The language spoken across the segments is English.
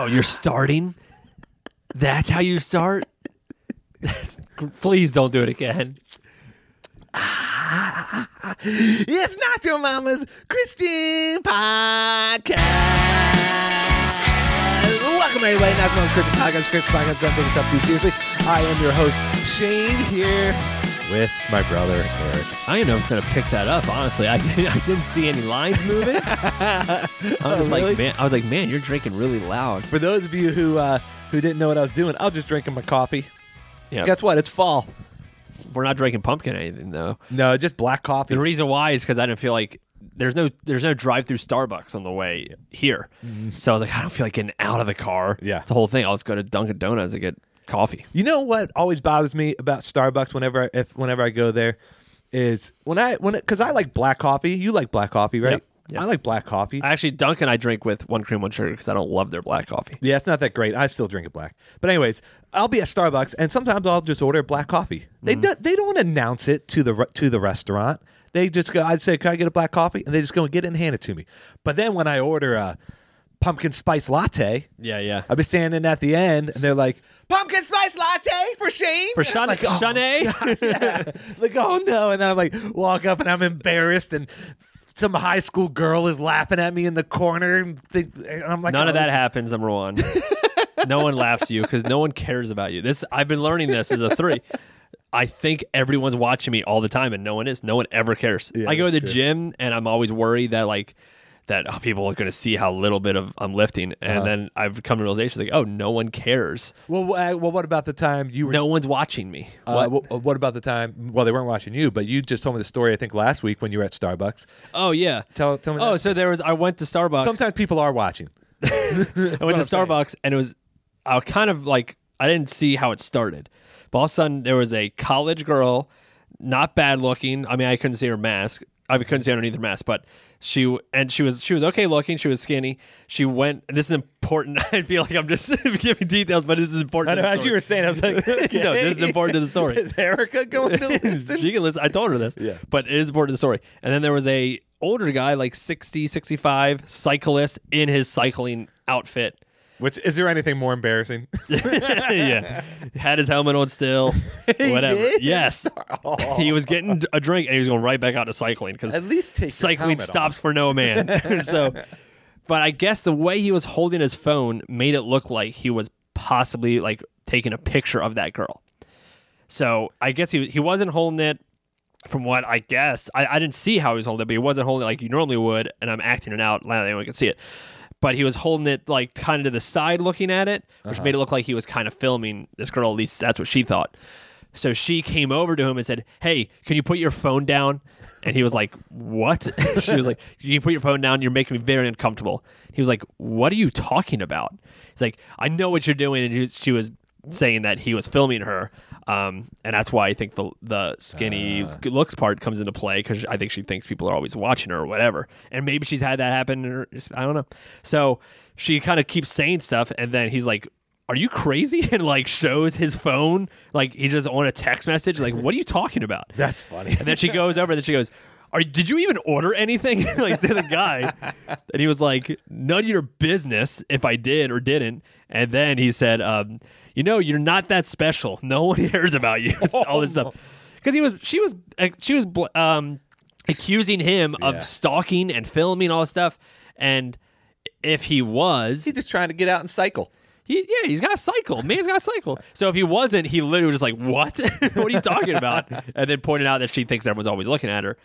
Oh, you're starting? That's how you start? Please don't do it again. It's not your mama's Christian podcast. Welcome everybody, not your mama's Christian podcast. Christian podcast don't take itself too seriously. I am your host Shane here with my brother Eric. I didn't know if it's going to pick that up, honestly. I, didn't- I didn't see any lines moving. I was Oh, really? like, man, I was like, man, you're drinking really loud. For those of you who uh, who didn't know what I was doing, I was just drinking my coffee. Yeah. Guess what? It's fall. We're not drinking pumpkin anything though. No, just black coffee. The reason why is because I didn't feel like there's no there's no drive through Starbucks on the way here. So I was like, I don't feel like getting out of the car. Mm-hmm. Yeah. the whole thing. I'll just go to Dunkin' Donuts to get coffee. You know what always bothers me about Starbucks whenever I, if whenever I go there is when I when because I like black coffee. You like black coffee, right? Yep, yep. I like black coffee. I actually Dunkin', I drink with one cream, one sugar because I don't love their black coffee. yeah, it's not that great. I still drink it black. But anyways, I'll be at Starbucks and sometimes I'll just order black coffee. They Mm-hmm. do, they don't announce it to the to the restaurant. They just go. I'd say, "Can I get a black coffee?" And they just go and get it and hand it to me. But then when I order a pumpkin spice latte, Yeah, yeah. I'll be standing at the end and they're like, "Pumpkin spice latte for Shane." For I'm Shanae, like, "Oh, yeah. like, oh no. And then I'm like, walk up and I'm embarrassed and some high school girl is laughing at me in the corner. And, think, and I'm like, None oh, of that this- happens. Number one, no one laughs at you because no one cares about you. This I've been learning this as a three. I think everyone's watching me all the time, and no one is. No one ever cares. Yeah, I go to the that's gym, and I'm always worried that like that oh, people are going to see how little bit of I'm lifting, and Uh-huh. then I've come to realization like, oh, no one cares. Well, uh, well, what about the time you were? No one's watching me. Uh, What? wh- what about the time? Well, they weren't watching you, but you just told me the story. I think last week when you were at Starbucks. oh yeah. Tell, tell me. Oh, so there was. I went to Starbucks. sometimes people are watching. I went to I'm saying. Starbucks and it was I was kind of like I didn't see how it started. But all of a sudden there was a college girl, not bad looking. I mean I couldn't see her mask. I couldn't see underneath her mask, but she and she was she was okay looking. She was skinny. She went. And this is important. I feel like I'm just giving details, but this is important. I to know, as you were saying, I was like, no, this is important to the story. Is Erica going to listen? she can listen. I told her this. Yeah. But it is important to the story. And then there was a older guy, like 60, 65, cyclist in his cycling outfit. Which is there anything more embarrassing? yeah. Had his helmet on still. Whatever. did? Yes. Oh. He was getting a drink and he was going right back out to cycling because At least take cycling stops off. for no man. so, but I guess the way he was holding his phone made it look like he was possibly like taking a picture of that girl. So I guess he he wasn't holding it. From what I guess, I, I didn't see how he was holding it, but he wasn't holding it like you normally would, and I'm acting it out. Now anyone can see it, but he was holding it like kind of to the side, looking at it, which Uh-huh. made it look like he was kind of filming this girl. At least that's what she thought. So she came over to him and said, "Hey, can you put your phone down?" And he was like, "What?" she was like, "Can you put your phone down? You're making me very uncomfortable." He was like, "What are you talking about?" He's like, "I know what you're doing," and she was, she was saying that he was filming her, um, and that's why I think the the skinny good looks part comes into play because I think she thinks people are always watching her or whatever, and maybe she's had that happen. Or I don't know. So she kind of keeps saying stuff, and then he's like are you crazy? And like shows his phone, like he just on a text message, like, what are you talking about? That's funny. And then she goes over and then she goes, Are did you even order anything? like to the guy. And he was like, None of your business if I did or didn't. And then he said, um, you know, you're not that special. No one cares about you. All this stuff. Because he was she was uh, she was bl- um accusing him Yeah. of stalking and filming all this stuff. And if he was He's just trying to get out and cycle. he, yeah, he's got a cycle. Man's got a cycle. So if he wasn't, he literally was like, "What? what are you talking about?" And then pointed out that she thinks everyone's always looking at her.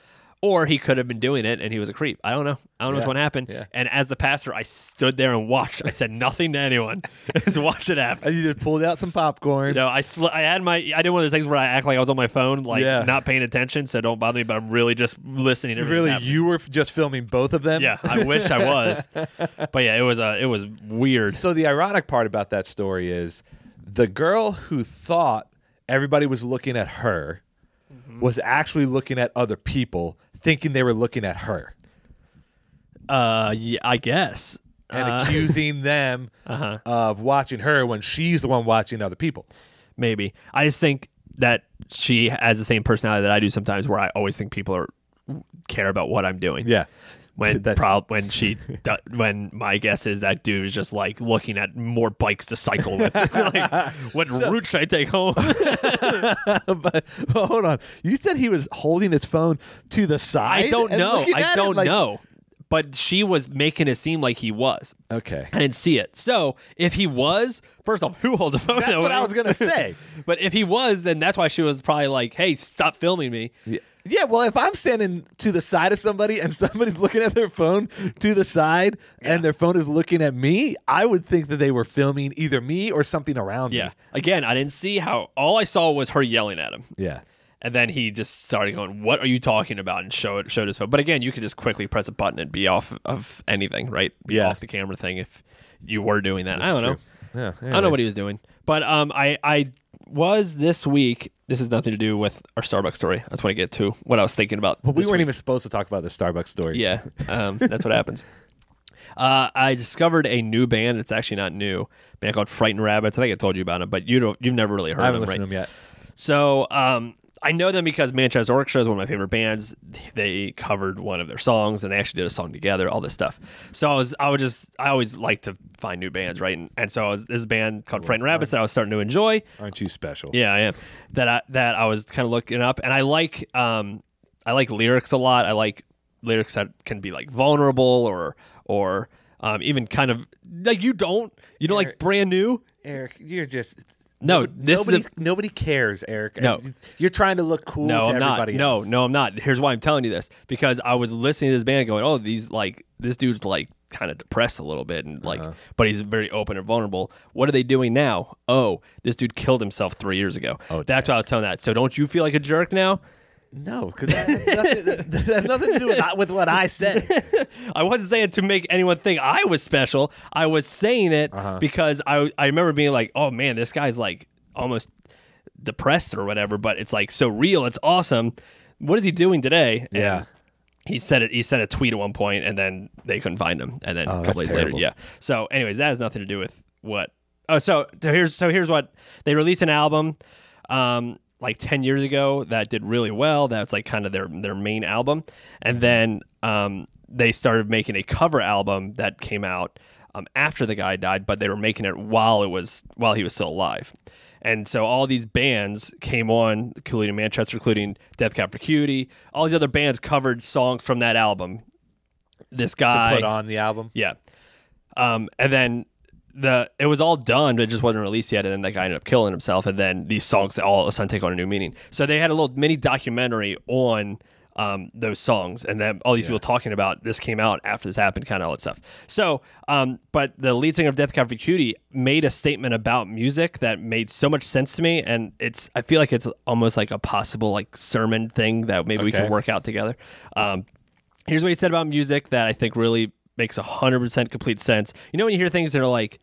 Or he could have been doing it and he was a creep. I don't know. I don't know which one happened. Yeah. And as the pastor, I stood there and watched. I said nothing to anyone. Just watched it happen. And you just pulled out some popcorn. You know, I sl- I had my I did one of those things where I act like I was on my phone, like Yeah. not paying attention, so don't bother me. But I'm really just listening. to really, happening. you were f- just filming both of them? Yeah, I wish I was. But yeah, it was uh, it was weird. So the ironic part about that story is the girl who thought everybody was looking at her Mm-hmm. was actually looking at other people, thinking they were looking at her Uh, yeah, I guess. and Uh, accusing them uh-huh. of watching her when she's the one watching other people. maybe. I just think that she has the same personality that I do sometimes, where I always think people are care about what I'm doing. Yeah. When prob- when she do- when my guess is that dude is just like looking at more bikes to cycle with. like, what route should I take home? but, but hold on. You said he was holding his phone to the side. I don't know. I don't like- know. But she was making it seem like he was. Okay. I didn't see it. So if he was, first off, who holds a phone? That's what I was gonna say. but if he was, then that's why she was probably like, "Hey, stop filming me." Yeah. Yeah, well, if I'm standing to the side of somebody and somebody's looking at their phone to the side and their phone is looking at me, I would think that they were filming either me or something around Yeah. me. Again, I didn't see how. All I saw was her yelling at him. Yeah. And then he just started going, "What are you talking about?" and showed showed his phone. But again, you could just quickly press a button and be off of anything, right? Be Yeah. off the camera thing if you were doing that. I don't know. Yeah. I don't know what he was doing. But um, I I was this week. This has nothing to do with our Starbucks story. That's what I get to. What I was thinking about. But we weren't week. even supposed to talk about the Starbucks story. Yeah, um, that's what happens. Uh, I discovered a new band. It's actually not new. A band called Frightened Rabbits. I think I told you about it, but you don't. You've never really heard I haven't of them, listened right? to them yet. So um, I know them because Manchester Orchestra is one of my favorite bands. They covered one of their songs, and they actually did a song together. All this stuff. So I was, I would just, I always like to find new bands, right? And, and so I was, this band called Frightened Rabbits that I was starting to enjoy. Aren't you special? Yeah, I am. That I, that I was kind of looking up, and I like, um, I like lyrics a lot. I like lyrics that can be like vulnerable or or um, even kind of like you don't, you don't like brand new. Eric, you're just No, nobody, this is a- nobody, nobody cares, Eric. No. you're trying to look cool. No, to I'm not. everybody No, else. no, I'm not. Here's why I'm telling you this because I was listening to this band going, "Oh, these like this dude's like kind of depressed a little bit and like Uh-huh. but he's very open and vulnerable. What are they doing now? Oh, this dude killed himself 3 years ago. Oh, That's why I was telling that. So don't you feel like a jerk now? No, because that, has nothing- that has nothing to do with, with what I said. I wasn't saying to make anyone think I was special. I was saying it Uh-huh. because I I remember being like, "Oh man, this guy's like almost depressed or whatever," but it's like so real. It's awesome. What is he doing today? Yeah. He said it. He sent a tweet at one point, and then they couldn't find him. And then Oh, a that's couple days terrible. later, yeah. So, anyways, that has nothing to do with what. Oh, so, so here's so here's what they released an album, um, like ten years ago that did really well. That's like kind of their their main album, and then um, they started making a cover album that came out um, after the guy died, but they were making it while it was while he was still alive. And so all these bands came on, including Manchester, including Death Cab for Cutie. All these other bands covered songs from that album. This guy, to put on the album. yeah. Um, and then the it was all done, but it just wasn't released yet. And then that guy ended up killing himself. And then these songs all of a sudden take on a new meaning. So they had a little mini documentary on um, those songs, and then all these people talking about this came out after this happened, kind of all that stuff. So, um, but the lead singer of Death Cab for Cutie made a statement about music that made so much sense to me, and it's I feel like it's almost like a possible like sermon thing that maybe we can work out together. Um, here's what he said about music that I think really makes 100% complete sense. You know when you hear things that are like,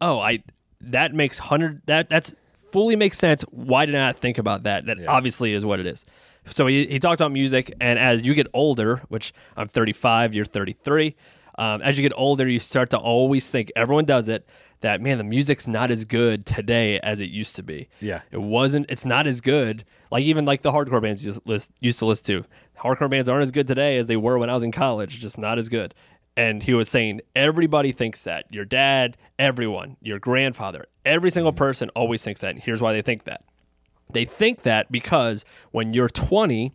"Oh, I that makes 100 that that's fully makes sense. Why did I not think about that?" That obviously is what it is. So he, he talked about music and as you get older, which I'm 35, you're 33, um, as you get older, you start to always think everyone does it that man, the music's not as good today as it used to be. Yeah. It wasn't. It's not as good. Like even like the hardcore bands used, list, used to listen to. Hardcore bands aren't as good today as they were when I was in college. Just not as good. And he was saying everybody thinks that. Your dad, everyone, your grandfather, every single mm-hmm. person always thinks that. And here's why they think that. They think that because when you're 20,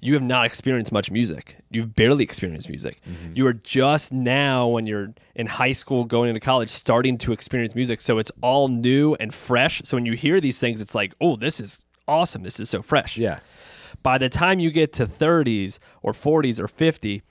you have not experienced much music. You've barely experienced music. Mm-hmm. You are just now, when you're in high school, going into college, starting to experience music. So it's all new and fresh. So when you hear these things, it's like, oh, this is awesome. This is so fresh. Yeah. By the time you get to 30s or 40s or 50,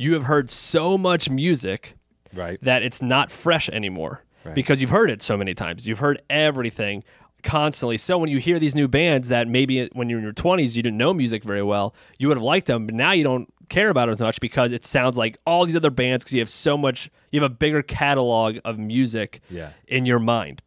you have heard so much music Right. that it's not fresh anymore Right. because you've heard it so many times. You've heard everything constantly. So when you hear these new bands that maybe when you're in your 20s you didn't know music very well, you would have liked them, but now you don't care about it as much because it sounds like all these other bands because you have so much, you have a bigger catalog of music Yeah. in your mind.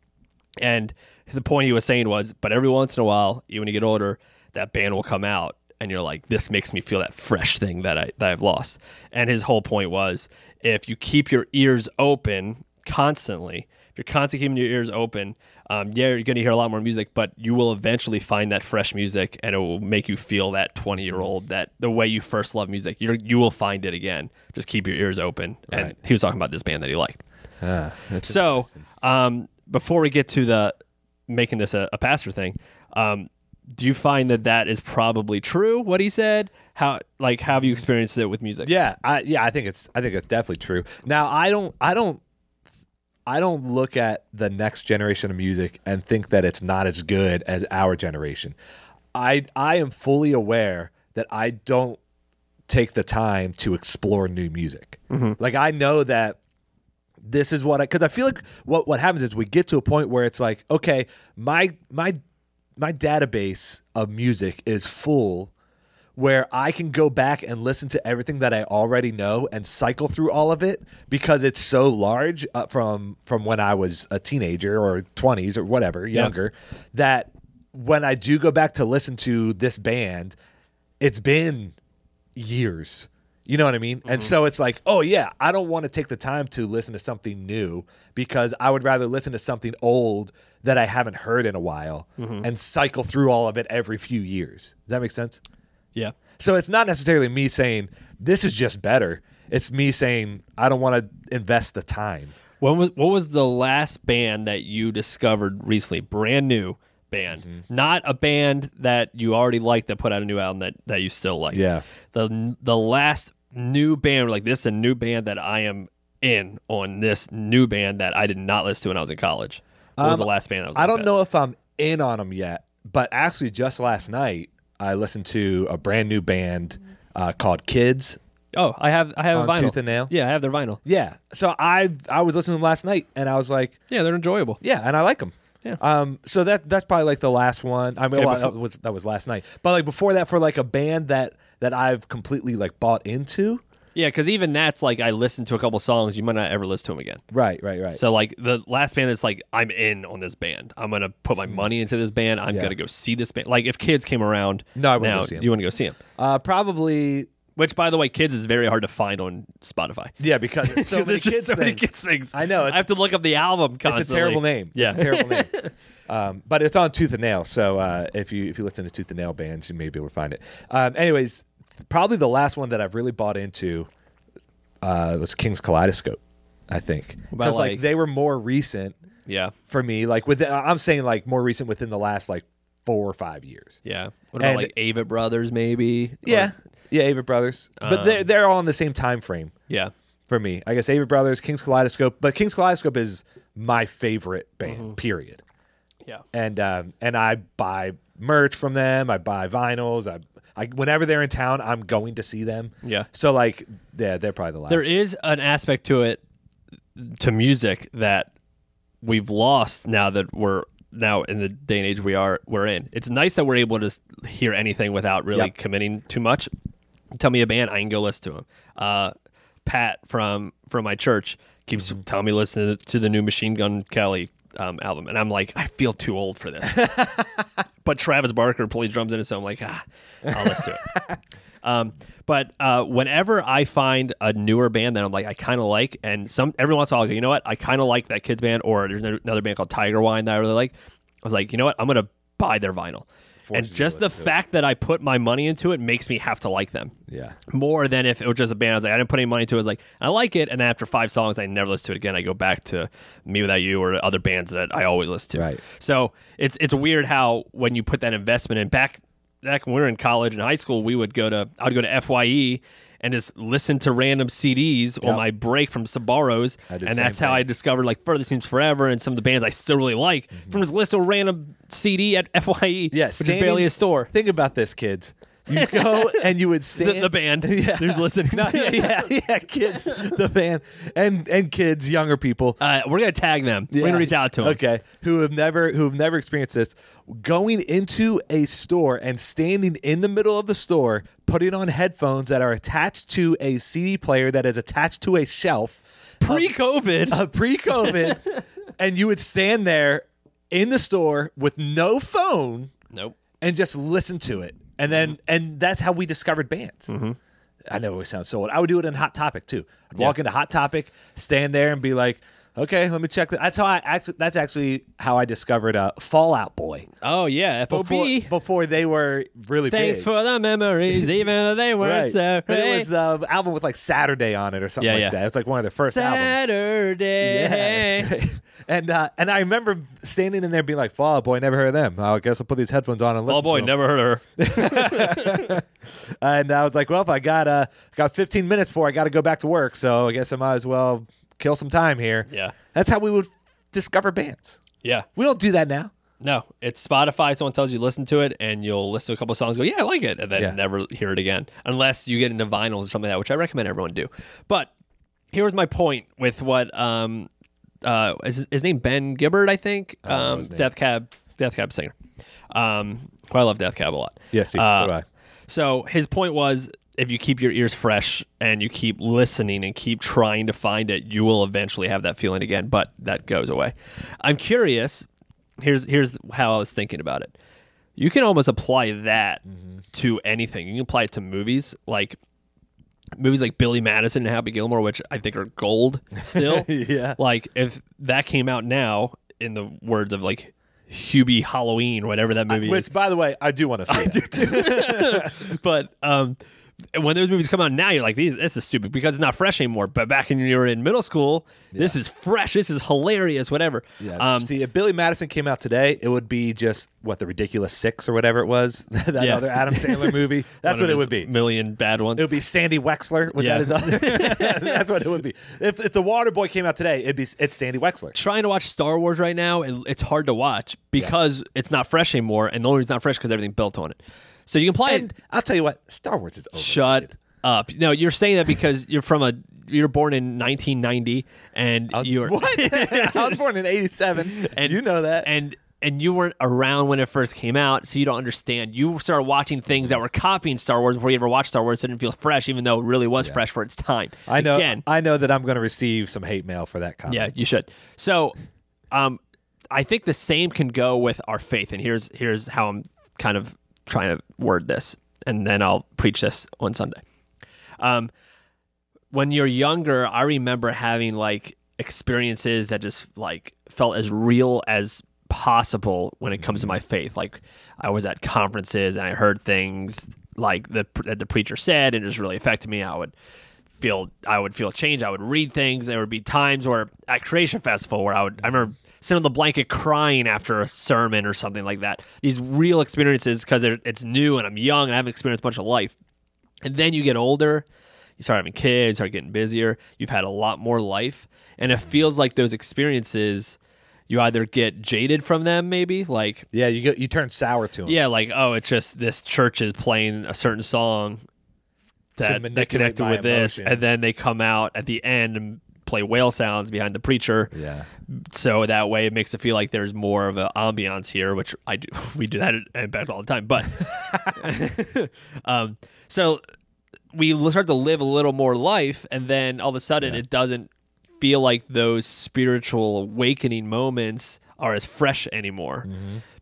And the point he was saying was, but every once in a while, even when you get older, that band will come out and you're like, this makes me feel that fresh thing that I that I've lost. And his whole point was if you keep your ears open constantly, if You're constantly keeping your ears open. Um, yeah, you're going to hear a lot more music, but you will eventually find that fresh music, and it will make you feel that 20 year old that the way you first love music. You you will find it again. Just keep your ears open. And he was talking about this band that he liked. Ah, So, um, before we get to the making this a, a pastor thing, um, do you find that that is probably true? What he said? How like have you experienced it with music? Yeah, I yeah, I think it's I think it's definitely true. Now, I don't I don't I don't look at the next generation of music and think that it's not as good as our generation. I I am fully aware that I don't take the time to explore new music. Mm-hmm. Like I know that this is what I because I feel like what what happens is we get to a point where it's like okay my my my database of music is full where I can go back and listen to everything that I already know and cycle through all of it because it's so large uh, from from when I was a teenager or 20s or whatever younger that when I do go back to listen to this band it's been years you know what I mean? And mm-hmm. so it's like, oh yeah, I don't want to take the time to listen to something new because I would rather listen to something old that I haven't heard in a while mm-hmm. and cycle through all of it every few years. Does that make sense? Yeah. So it's not necessarily me saying this is just better. It's me saying I don't want to invest the time. When was what was the last band that you discovered recently? Brand new band, Mm-hmm. not a band that you already liked that put out a new album that, that you still like. Yeah. The the last new band, like this, is a new band that I am in on this new band that I did not listen to when I was in college. What was Um, the last band? That was I like don't that? know if I'm in on them yet, but actually just last night I listened to a brand new band uh, called Kids. Oh, I have I have a vinyl. Tooth and Nail? Yeah, I have their vinyl. Yeah. So I I was listening to them last night and I was like, Yeah, they're enjoyable. Yeah, and I like them. Yeah. Um. So that that's probably like the last one. I mean, well, before- that was that was last night. But like before that, for like a band that that I've completely like bought into. Yeah, because even that's like I listened to a couple songs, you might not ever listen to them again. Right. Right. Right. So like the last band that's like I'm in on this band. I'm gonna put my money into this band. I'm. Yeah. gonna go see this band. Like if kids came around, No, I wouldn't now go see 'em. you want to go see them. uh, probably. Which, by the way, kids is very hard to find on Spotify. Yeah, because it's so 'Cause many it's just kids so many things. kids things. I know, I it's- have to look up the album. Constantly. It's a terrible name. Yeah, It's a terrible name. Um, but it's on Tooth and Nail. So uh, if you if you listen to Tooth and Nail bands, you may be able to find it. Um, anyways, probably the last one that I've really bought into uh, was King's Kaleidoscope. I think about, because like like- they were more recent yeah, for me. Like with I'm saying like more recent within the last like four or five years. yeah. What about And- like Avett Brothers, maybe? Or- Yeah, yeah, Avett Brothers, but Um, they're they're all in the same time frame yeah, for me. I guess Avett Brothers, King's Kaleidoscope, but King's Kaleidoscope is my favorite band. Mm-hmm. Period. yeah. and um, and I buy merch from them. I buy vinyls. I, I whenever they're in town, I'm going to see them. Yeah. So like, yeah, they're probably the last. There is an aspect to it, to music that we've lost now that we're now in the day and age we are we're in. It's nice that we're able to s- hear anything without really committing too much. Tell me a band, I can go listen to them. Uh, Pat from from my church keeps Mm-hmm. telling me listen to, to the new Machine Gun Kelly um, album, and I'm like, I feel too old for this. but Travis Barker plays drums in it, so I'm like, ah, I'll listen to it. Um, but uh, whenever I find a newer band that I'm like I kind of like, and some every once in a while I go, you know what, I kind of like that kids band, or there's another band called Tiger Wine that I really like. I was like, you know what, I'm gonna buy their vinyl, and just the fact that I put my money into it makes me have to like them yeah. more than if it was just a band. I was like, I didn't put any money into it. I was like, I like it, and then after five songs, I never listen to it again. I go back to Me Without You or other bands that I always listen to. Right. So it's it's weird how when you put that investment in back back when we were in college and high school, we would go to I would go to Fye and just listen to random CDs on my break from Sbarro's, and that's how I discovered like Further Seems Forever and some of the bands I still really like mm-hmm. from just list of random CD at Fye, Yeah. which is barely a store. Think about this, kids. You go and you would stand The, the band, Yeah. who's listening. No, yeah, yeah, yeah, kids, the band, and and kids, younger people. Uh, we're gonna tag them. We're gonna reach out to them. Okay, who have never who have never experienced this, going into a store and standing in the middle of the store, putting on headphones that are attached to a CD player that is attached to a shelf, Pre-COVID, uh, pre-COVID, and you would stand there in the store with no phone nope. and just listen to it, and then mm-hmm. and that's how we discovered bands. Mm-hmm. I know it sounds so old. I would do it in Hot Topic too. I'd walk into Hot Topic, stand there, and be like, Okay, let me check that. That's how I actually. That's actually how I discovered uh, Fall Out Boy Oh yeah, FOB. before before they were really Thanks big. for the memories, even though they weren't right. so But it was the album with like Saturday on it or something Yeah, like yeah. that. It was like one of their first albums. Saturday. Yeah. And uh, and I remember standing in there being like, Fall Out Boy, never heard of them. I guess I'll put these headphones on and listen." Oh boy, to 'em." never heard of her. And I was like, "Well, if I got uh got 15 minutes before I got to go back to work, so I guess I might as well kill some time here." Yeah. that's how we would discover bands. Yeah. We don't do that now. No, it's Spotify. Someone tells you to listen to it, and you'll listen to a couple songs. Go, yeah, I like it, and then Yeah. never hear it again, unless you get into vinyls or something like that, which I recommend everyone do. But here's my point with what um uh is his name Ben Gibbard, I think, um his name. Death Cab Death Cab singer. Um, who I love Death Cab a lot. Yes, Steve, Uh, so do I. So his point was if you keep your ears fresh and you keep listening and keep trying to find it, you will eventually have that feeling again, but that goes away. I'm curious. Here's here's how I was thinking about it. You can almost apply that mm-hmm. to anything. You can apply it to movies like movies like Billy Madison and Happy Gilmore, which I think are gold still. Yeah. Like if that came out now, in the words of like Hubie Halloween, whatever that movie is Which, by the way, I do want to see. that. but um, when those movies come out now, you're like, "These, this is stupid" because it's not fresh anymore. But back when you were in middle school, this is fresh. This is hilarious. Whatever. Yeah. Um, See, if Billy Madison came out today, it would be just what the ridiculous six or whatever it was. that Yeah. other Adam Sandler movie. That's what it would be. Million bad ones. It would be Sandy Wexler. Was Yeah. that his other? That's what it would be. If, if the Water Boy came out today, it'd be it's Sandy Wexler. Trying to watch Star Wars right now, and it's hard to watch because it's not fresh anymore, and the only reason it's not fresh because everything built on it. So you can play And it. I'll tell you what, Star Wars is over. Shut up! No, you're saying that because you're from a you're born in 1990, and you're What? I was born in '87, and you know that. and and you weren't around when it first came out, so you don't understand. You started watching things that were copying Star Wars before you ever watched Star Wars, so it didn't feel fresh, even though it really was fresh for its time. I know. Again, I know that I'm going to receive some hate mail for that comment. yeah, you should. So, um, I think the same can go with our faith, and here's here's how I'm kind of trying to word this, and then I'll preach this on Sunday. Um, when you're younger, I remember having like experiences that just like felt as real as possible when it comes to my faith. Like I was at conferences and I heard things like the that the preacher said, and it just really affected me. I would feel I would feel change. I would read things. There would be times where at Creation Festival where I would I remember sitting on the blanket crying after a sermon or something like that. These real experiences because it's new and I'm young and I haven't experienced a bunch of life. And then you get older, you start having kids, you start getting busier. You've had a lot more life, and it feels like those experiences. You either get jaded from them, maybe like Yeah, you go, you turn sour to them. yeah, like oh, it's just this church is playing a certain song that, that connected with this, and then they come out at the end and play whale sounds behind the preacher. Yeah. So that way, it makes it feel like there's more of an ambiance here, which I do. We do that at Bed all the time, but um, so we start to live a little more life, and then all of a sudden, it doesn't feel like those spiritual awakening moments are as fresh anymore.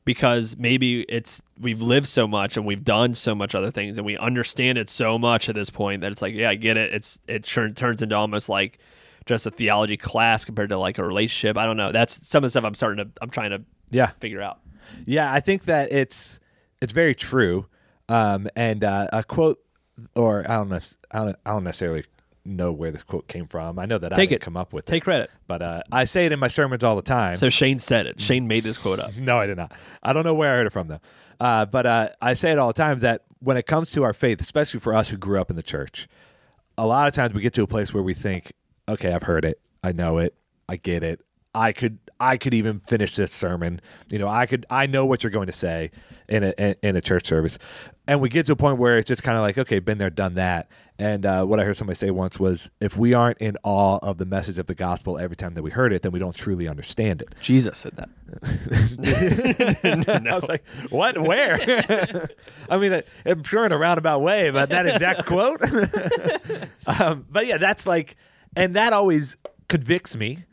Because maybe it's we've lived so much and we've done so much other things and we understand it so much at this point that it's like yeah I get it it's it turn, turns into almost like just a theology class compared to like a relationship I don't know that's some of the stuff I'm starting to I'm trying to Yeah. figure out Yeah, I think that it's it's very true. Um, and uh, a quote, or I don't know, I don't, I don't necessarily know where this quote came from. I know that I Take didn't it. come up with take it, credit but uh, I say it in my sermons all the time. so Shane said it Shane made this quote up no, I did not. I don't know where I heard it from though. Uh, but uh, I say it all the time that when it comes to our faith, especially for us who grew up in the church, a lot of times we get to a place where we think, okay, I've heard it, I know it, I get it. I could I could even finish this sermon. You know, I could I know what you're going to say in a in, a church service. And we get to a point where it's just kind of like, okay, been there, done that. And uh, what I heard somebody say once was, if we aren't in awe of the message of the gospel every time that we heard it, then we don't truly understand it. Jesus said that I was like, what? Where? I mean, I'm sure in a roundabout way, but that exact quote. um, but yeah, that's like, and that always convicts me.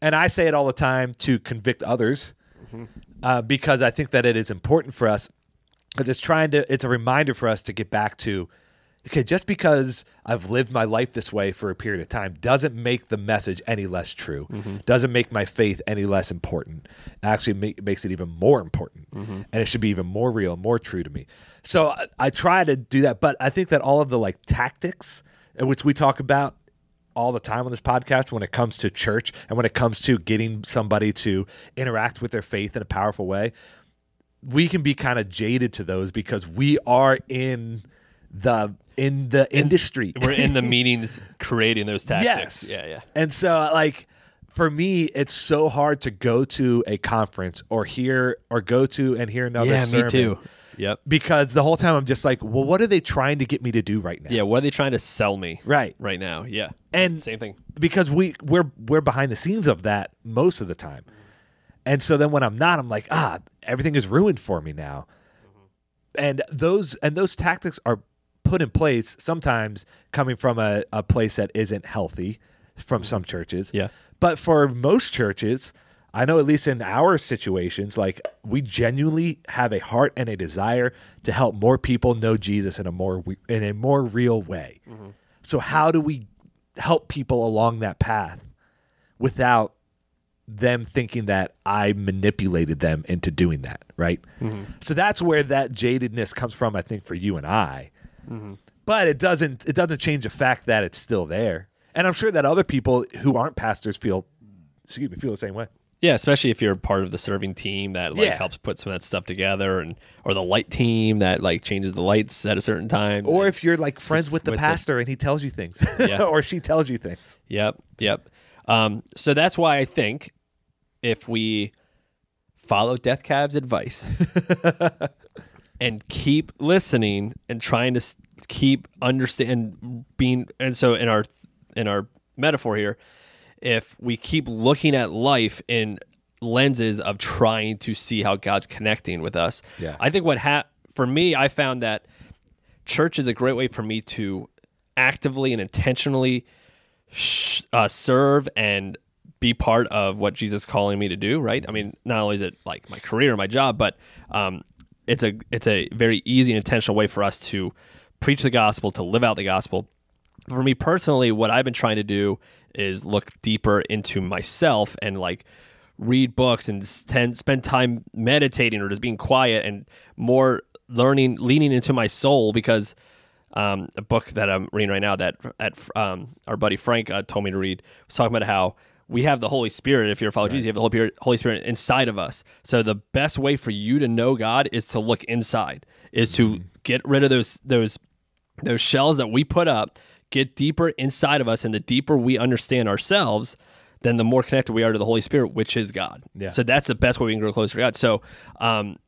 And I say it all the time to convict others uh, because I think that it is important for us because it's trying to, it's a reminder for us to get back to, okay, just because I've lived my life this way for a period of time doesn't make the message any less true. Doesn't make my faith any less important. It actually ma- makes it even more important, and it should be even more real, more true to me. So I, I try to do that, but I think that all of the like tactics, uh, which we talk about all the time on this podcast when it comes to church and when it comes to getting somebody to interact with their faith in a powerful way we can be kind of jaded to those because we are in the in the industry We're in the meetings creating those tactics. yes Yeah, yeah. and so like for me it's so hard to go to a conference or hear or go to and hear another Yeah, sermon me too. Yep. because the whole time i'm just like well what are they trying to get me to do right now Yeah, what are they trying to sell me right right now? Yeah. and Same thing. because we we're we're behind the scenes of that most of the time. And so then when I'm not, I'm like, ah, everything is ruined for me now. And those and those tactics are put in place sometimes coming from a, a place that isn't healthy from some churches. Yeah. But for most churches, I know at least in our situations, like we genuinely have a heart and a desire to help more people know Jesus in a more in a more real way. Mm-hmm. So how do we help people along that path without them thinking that I manipulated them into doing that, right? Mm-hmm. So that's where that jadedness comes from, I think, for you and I. Mm-hmm. But it doesn't it doesn't change the fact that it's still there. And I'm sure that other people who aren't pastors feel excuse me, feel the same way. Yeah, especially if you're part of the serving team that like Yeah. helps put some of that stuff together, and or the light team that like changes the lights at a certain time. Or if you're like friends with the with the- pastor and he tells you things. Yeah. or she tells you things. Yep, yep. Um, so that's why I think if we follow Death Cab's advice and keep listening and trying to keep understand being, and so in our in our metaphor here, if we keep looking at life in lenses of trying to see how God's connecting with us, Yeah. I think what ha- for me, I found that church is a great way for me to actively and intentionally sh- uh, serve and be part of what Jesus is calling me to do. Right? I mean, not only is it like my career, my job, but um, it's a it's a very easy and intentional way for us to preach the gospel, to live out the gospel. For me personally, what I've been trying to do is look deeper into myself and like read books and spend spend time meditating or just being quiet and more learning, leaning into my soul because um, a book that I'm reading right now that at um, our buddy Frank uh, told me to read was talking about how we have the Holy Spirit. If you're a follower of Jesus, you have the Holy Spirit, Holy Spirit inside of us. So the best way for you to know God is to look inside, is to get rid of those those those shells that we put up, get deeper inside of us, and the deeper we understand ourselves, then the more connected we are to the Holy Spirit, which is God. Yeah. So that's the best way we can grow closer to God. So um,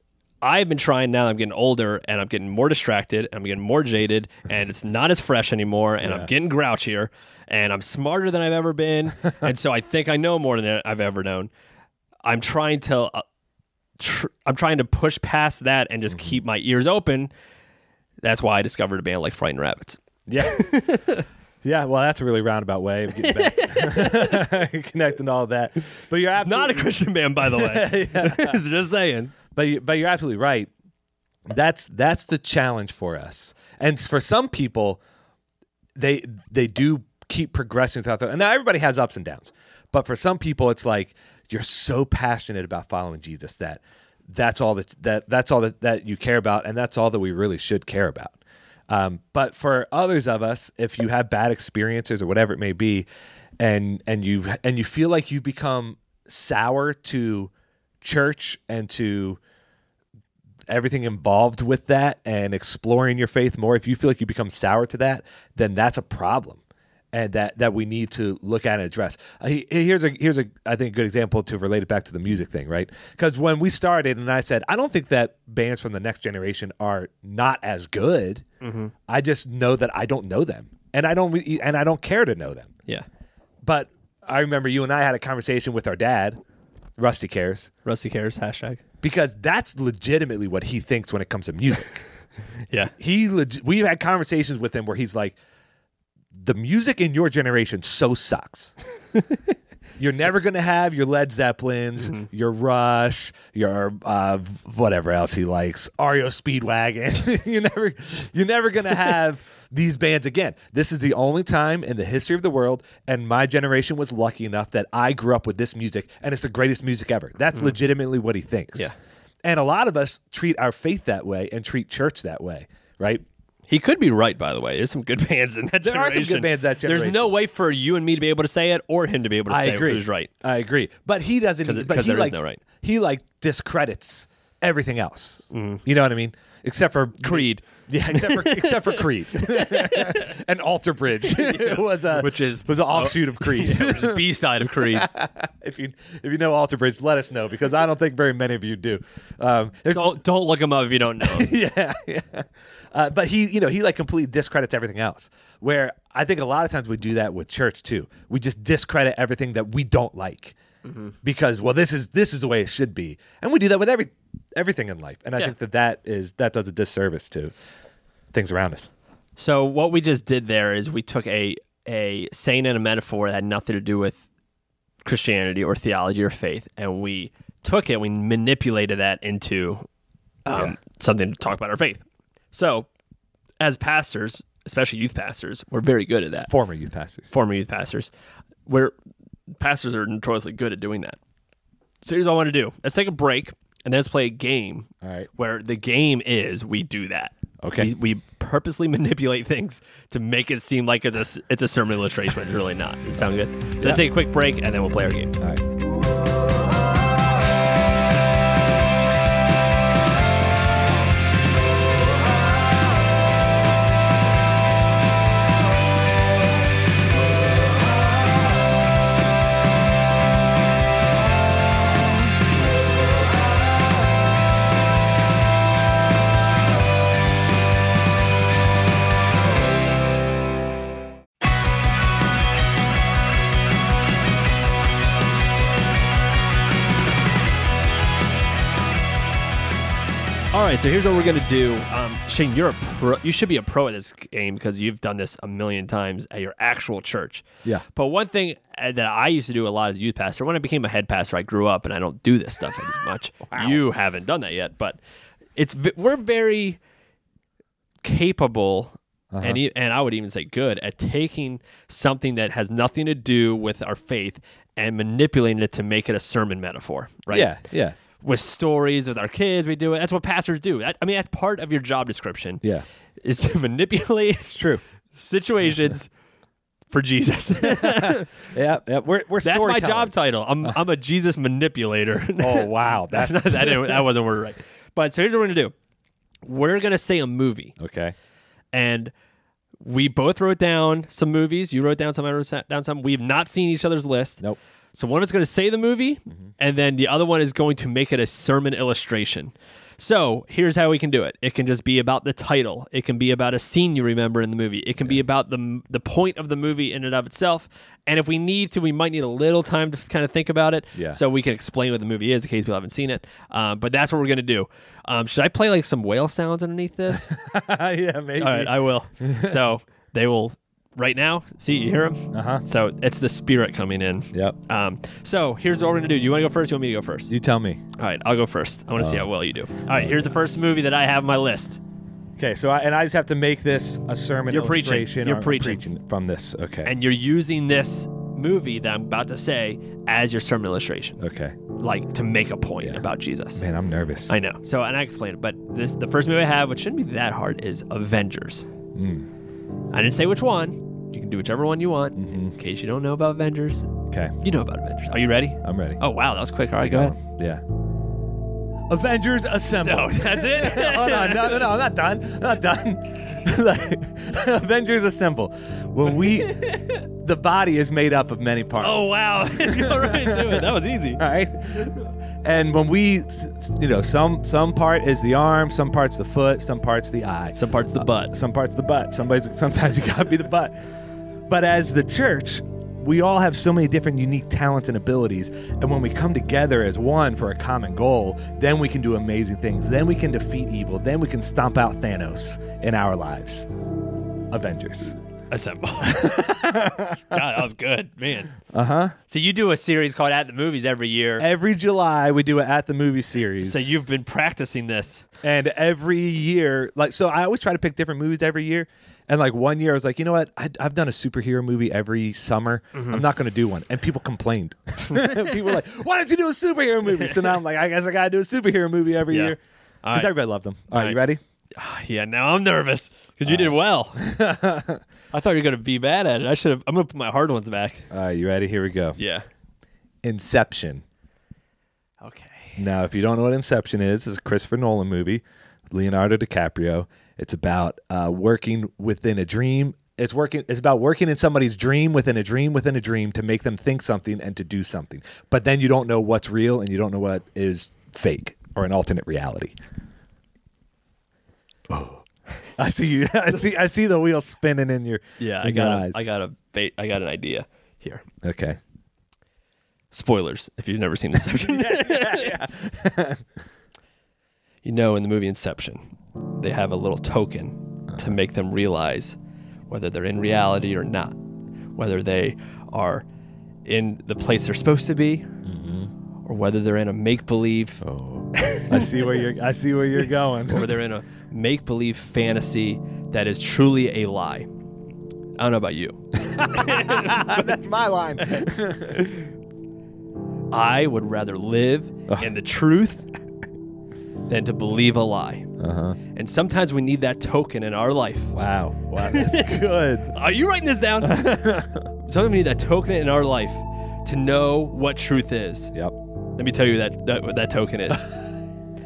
I've been trying now. I'm getting older, and I'm getting more distracted. I'm getting more jaded, and it's not as fresh anymore. And I'm getting grouchier, and I'm smarter than I've ever been, and so I think I know more than I've ever known. I'm trying to. Uh, tr- I'm trying to push past that and just keep my ears open. That's why I discovered a band like Frightened Rabbits. Yeah. yeah, well, that's a really roundabout way of getting back connecting all that. But you're absolutely Not a Christian band, by the way. just saying. But you, but you're absolutely right. That's that's the challenge for us, and for some people, they they do keep progressing throughout the. And now everybody has ups and downs, but for some people, it's like you're so passionate about following Jesus that that's all that that that's all that that you care about, and that's all that we really should care about. Um, but for others of us, if you have bad experiences or whatever it may be, and and you and you feel like you become sour to church and to everything involved with that and exploring your faith more if you feel like you become sour to that then that's a problem and that that we need to look at and address. Uh, he- here's a here's a i think a good example to relate it back to the music thing right? Because when we started and i said i don't think that bands from the next generation are not as good Mm-hmm. i just know that i don't know them and i don't re- and i don't care to know them Yeah. but i remember you and i had a conversation with our dad rusty cares Rusty Cares, hashtag. because that's legitimately what he thinks when it comes to music. Yeah. he leg- we've had conversations with him where he's like, the music in your generation so sucks. You're never gonna have your Led Zeppelins, your Rush, your uh, whatever else he likes, REO Speedwagon. you're never, you're never gonna have these bands again. This is the only time in the history of the world, and my generation was lucky enough that I grew up with this music, and it's the greatest music ever. That's legitimately what he thinks. Yeah. And a lot of us treat our faith that way and treat church that way, right? He could be right, by the way. There's some good bands in that There are some good bands that There's no way for you and me to be able to say it or him to be able to I say agree. who's right. I agree. But he doesn't. 'Cause it- but he like no right. he like discredits everything else. Mm-hmm. You know what I mean? Except for. Creed. Yeah, except for except for Creed and Alter Bridge was a Which is- was an offshoot of Creed. B side of Creed. if you if you know Alter Bridge, let us know because I don't think very many of you do. Um, don't don't look him up if you don't know. yeah, yeah. Uh, but he, you know, he like completely discredits everything else. Where I think a lot of times we do that with church too. We just discredit everything that we don't like because, well, this is this is the way it should be, and we do that with every everything in life. And I Yeah. think that that is that does a disservice to things around us. So what we just did there is we took a a saying and a metaphor that had nothing to do with Christianity or theology or faith, and we took it, and we manipulated that into um, Yeah. something to talk about our faith. So, as pastors, especially youth pastors, we're very good at that. Former youth pastors. Former youth pastors, we're pastors are notoriously good at doing that. So here's what I want to do: let's take a break and then let's play a game All right. where the game is we do that. Okay. We, we purposely manipulate things to make it seem like it's a it's a sermon illustration, but it's really not. Does it sound good? So Yeah. let's take a quick break and then we'll play our game. All right. Right, so here's what we're gonna do. Um, Shane, you're a pro. You should be a pro at this game because you've done this a million times at your actual church. Yeah. But one thing uh, that I used to do a lot as a youth pastor, when I became a head pastor, I grew up and I don't do this stuff as much. wow. You haven't done that yet, but it's we're very capable. And, e- and I would even say good at taking something that has nothing to do with our faith and manipulating it to make it a sermon metaphor, right? Yeah. Yeah. With stories with our kids. We do it. That's what pastors do. That, I mean, that's part of your job description. Yeah. is to manipulate It's true. situations for Jesus. that's Yeah. Yeah. We're we're my job title. I'm I'm a Jesus manipulator. Oh wow, that's not, that, didn't, that wasn't word right. But so here's what we're gonna do. We're gonna say a movie, okay. and we both wrote down some movies. You wrote down some. I wrote down some. We have not seen each other's list. Nope. So one of us is going to say the movie, and then the other one is going to make it a sermon illustration. So here's how we can do it. It can just be about the title. It can be about a scene you remember in the movie. It can be about the the point of the movie in and of itself. And if we need to, we might need a little time to kind of think about it. Yeah. So we can explain what the movie is in case people haven't seen it. Um, but that's what we're gonna do. Um, should I play like some whale sounds underneath this? yeah, maybe. All right, I will. so they will right now. See, you hear them? Uh huh. So it's the spirit coming in. Yep. Um, so here's what we're gonna do. Do you want to go first? Or you want me to go first? You tell me. All right, I'll go first. I want to see Oh. how well you do. All right, here's the first movie that I have on my list. Okay, so I, and I just have to make this a sermon You're preaching. illustration. You're or- preaching. from this. Okay. And you're using this movie that I'm about to say as your sermon illustration, okay. like to make a point Yeah. about Jesus. Man, I'm nervous. I know. So, and I explained it, but this the first movie I have, which shouldn't be that hard, is Avengers. Mm. I didn't say which one. You can do whichever one you want. Mhm. In case you don't know about Avengers, Okay, you know about Avengers. Are you ready? I'm ready. Oh wow, that was quick. All right, go ahead. Yeah. Avengers assemble. No, that's it. Hold on, no, no, no, I'm not done. I'm not done. Like, Avengers assemble. When we, the body is made up of many parts. Oh wow, let's go right into it. That was easy. All right. And when we, you know, some some part is the arm, some parts the foot, some parts the eye, Some parts the uh, butt. some parts the butt. Somebody's sometimes you gotta be the butt. But as the church, we all have so many different unique talents and abilities. And when we come together as one for a common goal, then we can do amazing things. Then we can defeat evil. Then we can stomp out Thanos in our lives. Avengers. Assemble. God, that was good, man. Uh huh. So you do a series called At the Movies every year. Every July we do it at the movie series. So you've been practicing this. and every year, like so, I always try to pick different movies every year. And like one year, I was like, you know what? I, I've done a superhero movie every summer. Mm-hmm. I'm not going to do one. And people complained. people were like, why don't you do a superhero movie? So now I'm like, I guess I got to do a superhero movie every Yeah. year because right. everybody loves them. All right, All you ready? Ah, yeah, now I'm nervous because you did well. I thought you were gonna be bad at it. I should have. I'm gonna put my hard ones back. All right, you ready? Here we go. Yeah. Inception. Okay. Now, if you don't know what Inception is, it's a Christopher Nolan movie, Leonardo DiCaprio. It's about uh, working within a dream. It's working. It's about working in somebody's dream within a dream within a dream to make them think something and to do something. But then you don't know what's real and you don't know what is fake or an alternate reality. Oh, I see you. I see. I see the wheel spinning in your. Yeah, I in I got. eyes. A, I got a. Bait, I got an idea here. Okay. Spoilers if you've never seen Inception. Yeah. you know, in the movie Inception, they have a little token to uh-huh. make them realize whether they're in reality or not, whether they are in the place they're supposed to be, mm-hmm. or whether they're in a make believe, Oh, I see where you're. I see where you're going. or they're in a make believe fantasy that is truly a lie. I don't know about you. That's my line. I would rather live in the truth than to believe a lie. Uh huh. And sometimes we need that token in our life. Wow. Wow. That's good. Are you writing this down? sometimes we need that token in our life to know what truth is. Yep. Let me tell you that that, what that token is.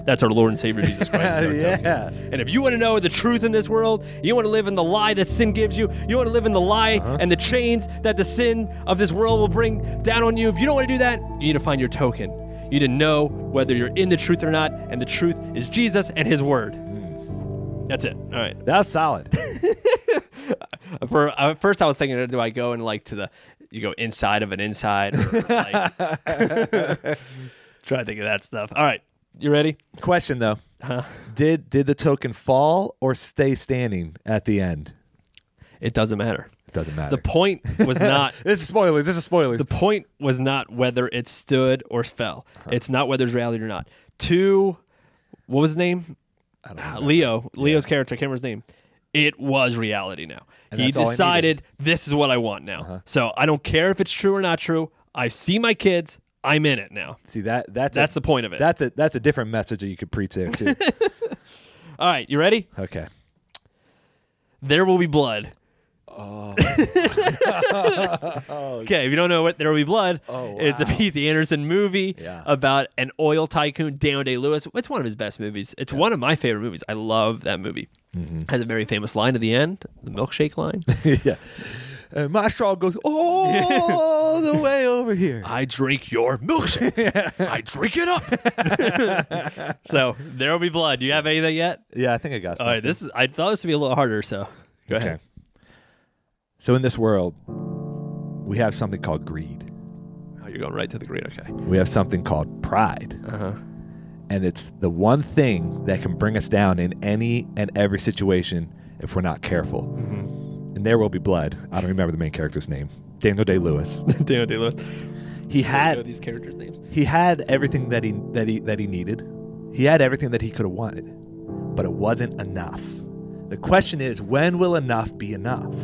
That's our Lord and Savior Jesus Christ. yeah. And if you want to know the truth in this world, you want to live in the lie that sin gives you, you want to live in the lie Uh-huh. and the chains that the sin of this world will bring down on you. If you don't want to do that, you need to find your token. You need to know whether you're in the truth or not, and the truth is Jesus and His Word. That's it. All right. That's solid. For uh, first, I was thinking, do I go and like to the, you go inside of an inside? or, like- try to think of that stuff. All right, you ready? Question though. Huh? Did did the token fall or stay standing at the end? It doesn't matter. It doesn't matter. The point was not. this is spoilers. This is spoilers. the point was not whether it stood or fell. Uh-huh. It's not whether it's reality or not. Two, what was his name? I don't Uh. Leo. Leo's character. I can't remember his name. It was reality now. And he that's all I decided this is what I want now. Uh-huh. So I don't care if it's true or not true. I see my kids. I'm in it now. See that that's That's a, the point of it. that's a that's a different message that you could preach there too. All right, you ready? okay. There will be blood. Oh. Okay, if you don't know what There Will Be Blood, Oh, it's a wow. P.T. Anderson movie Yeah. about an oil tycoon, Daniel Day Lewis. It's one of his best movies. It's one of my favorite movies. I love that movie. Mm-hmm. Has a very famous line at the end, the milkshake line. yeah. And my straw goes all the way over here. I drink your milkshake. I drink it up. so there will be blood. Do you have anything yet? Yeah, I think I got All something. right, this is. I thought this would be a little harder. So go okay. ahead. So in this world, we have something called greed. Oh, you're going right to the greed. Okay. We have something called pride. Uh huh. And it's the one thing that can bring us down in any and every situation if we're not careful. Mm-hmm. And there will be blood. I don't remember the main character's name. Daniel Day Lewis. Daniel Day Lewis. He had these characters' names. he had everything that he that he that he needed. He had everything that he could have wanted, but it wasn't enough. The question is, when will enough be enough?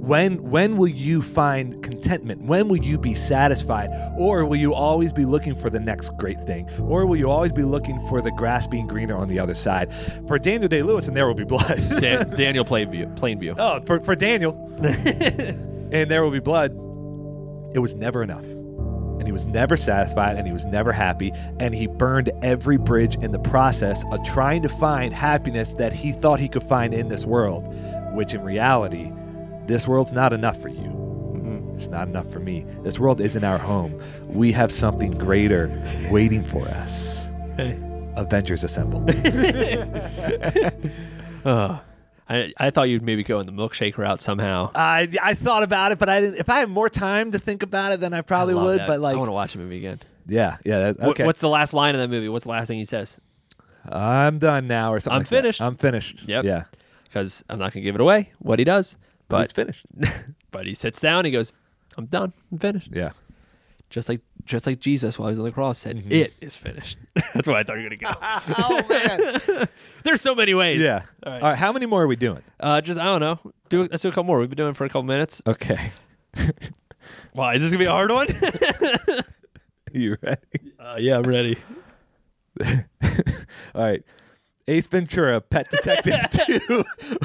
When when will you find contentment? When will you be satisfied? Or will you always be looking for the next great thing? Or will you always be looking for the grass being greener on the other side? For Daniel Day Lewis, and there will be blood. Dan- Daniel Plainview. Plainview. oh, for, for Daniel, and there will be blood. It was never enough. And he was never satisfied and he was never happy. And he burned every bridge in the process of trying to find happiness that he thought he could find in this world, which in reality, this world's not enough for you. Mhm. It's not enough for me. This world isn't our home. We have something greater waiting for us. Hey. Avengers Assemble. Oh, I I thought you'd maybe go in the milkshake route somehow. I I thought about it, but I didn't. If I had more time to think about it, then I probably I would. that. But like, I want to watch the movie again. yeah, yeah. That, okay, what's the last line of that movie? What's the last thing he says? I'm done now, or something. I'm like that. finished. I'm finished. Yep. Yeah, Because I'm not gonna give it away. What he does, but but it's finished. but he sits down. He goes, "I'm done. I'm finished." Yeah. just like just like Jesus while he was on the cross said, Mm-hmm. "It is finished." That's what I thought you were gonna go. oh man. There's so many ways. yeah. All right. All right. How many more are we doing? Uh, just I don't know. Do let's do a couple more. We've been doing it for a couple minutes. Okay. Why is this gonna be a hard one? you ready? uh, yeah, I'm ready. All right. Ace Ventura, Pet Detective 2,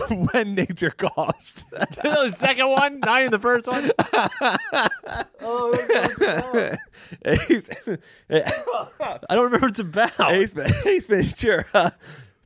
When Nature Calls. the second one, not even the first one. Oh, Ace, I don't remember what it's about. Ace, Ace Ventura,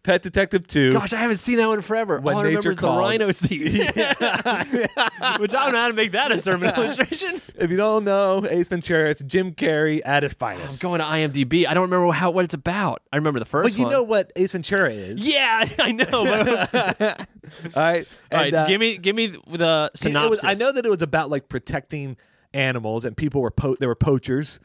Pet Detective 2. Gosh, I haven't seen that one forever. When All I remember nature is the calls. rhino scene. Which I don't know how to make that a sermon illustration. If you don't know Ace Ventura, it's Jim Carrey at his I'm finest. going to IMDb. I don't remember how what it's about. I remember the first but you one. know what Ace Ventura is. Yeah, I know. But, All right. all right, And, uh, give me give me the it synopsis. was- I know that it was about like protecting animals, and people were po- they were poachers,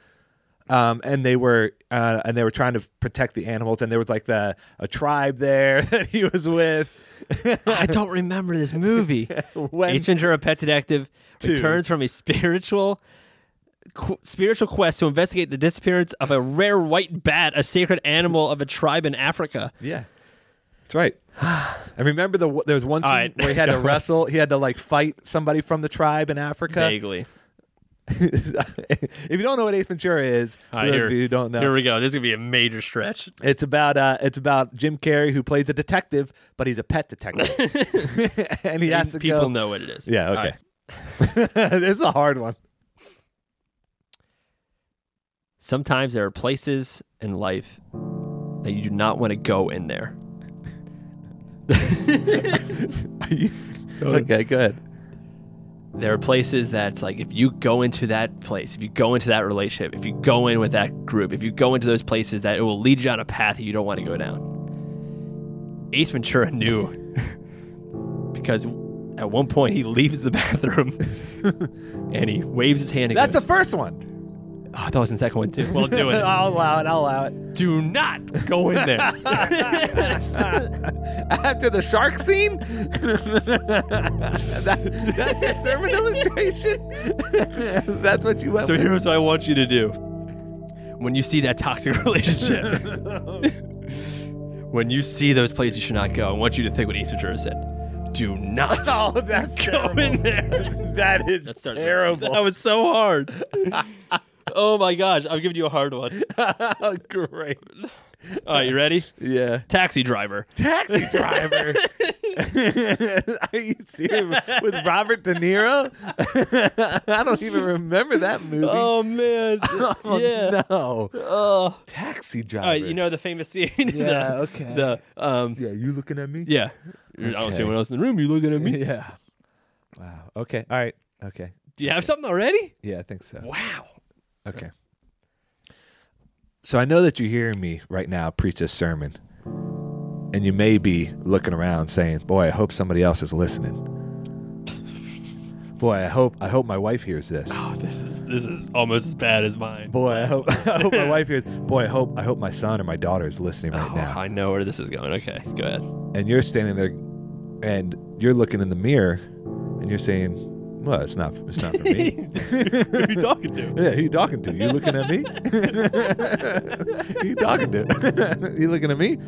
um, and they were uh, and they were trying to protect the animals, and there was like the a tribe there that he was with. I don't remember this movie. When Ace Ventura, Pet Detective, Two. returns from a spiritual qu- spiritual quest to investigate the disappearance of a rare white bat, a sacred animal of a tribe in Africa. yeah, that's right. I remember the there was one scene right. where he had to wrestle. He had to like fight somebody from the tribe in Africa. Vaguely. if you don't know what Ace Ventura is, for those here, of you who don't know, here we go. This is gonna be a major stretch. It's about uh, it's about Jim Carrey who plays a detective, but he's a pet detective, and he has to People go. know what it is. Yeah, okay. right. it's a hard one. Sometimes there are places in life that you do not want to go in there. Are you- okay, go ahead. There are places that's like if you go into that place, if you go into that relationship, if you go in with that group, if you go into those places, that it will lead you down a path that you don't want to go down. Ace Ventura knew because at one point he leaves the bathroom and he waves his hand and That's the first one. Oh, I thought it was the second one too. Well, do it. I'll allow it. I'll allow it. do not go in there. After the shark scene, that, that's your sermon illustration. that's what you went. so with? here's what I want you to do. When you see that toxic relationship, when you see those places you should not go, I want you to think what Ace Ventura said. Do not Oh, that's go terrible. in there. That is That started- terrible. That was so hard. Oh my gosh, I'm giving you a hard one. Great. All right, you ready? Yeah. Taxi driver. Taxi driver. Are you serious? With Robert De Niro? I don't even remember that movie. Oh man, Oh, yeah. no. Oh. Taxi driver. All right, you know the famous scene. Yeah, the, okay. The um, Yeah, you looking at me? yeah. I don't see anyone else in the room. You looking at me? Yeah. Wow. Okay. All right. Okay. Do you have something already? Yeah, I think so. Wow. Okay. So I know that you're hearing me right now preach this sermon, and you may be looking around saying, "Boy, I hope somebody else is listening." Boy, I hope I hope my wife hears this. Oh, this is this is almost as bad as mine. Boy, I hope I hope my wife hears. Boy, I hope I hope my son or my daughter is listening right Oh, now. I know where this is going. Okay, go ahead. And you're standing there, and you're looking in the mirror, and you're saying, "Well, it's not. It's not for me." Who are you talking to? Yeah, who you talking to? You looking at me? who you talking to? you looking at me?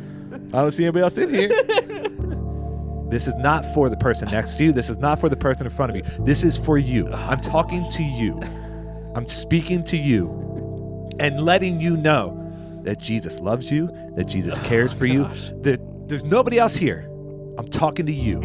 I don't see anybody else in here. This is not for the person next to you. This is not for the person in front of you. This is for you. I'm talking to you. I'm speaking to you and letting you know that Jesus loves you, that Jesus oh cares for you, that there's nobody else here. I'm talking to you.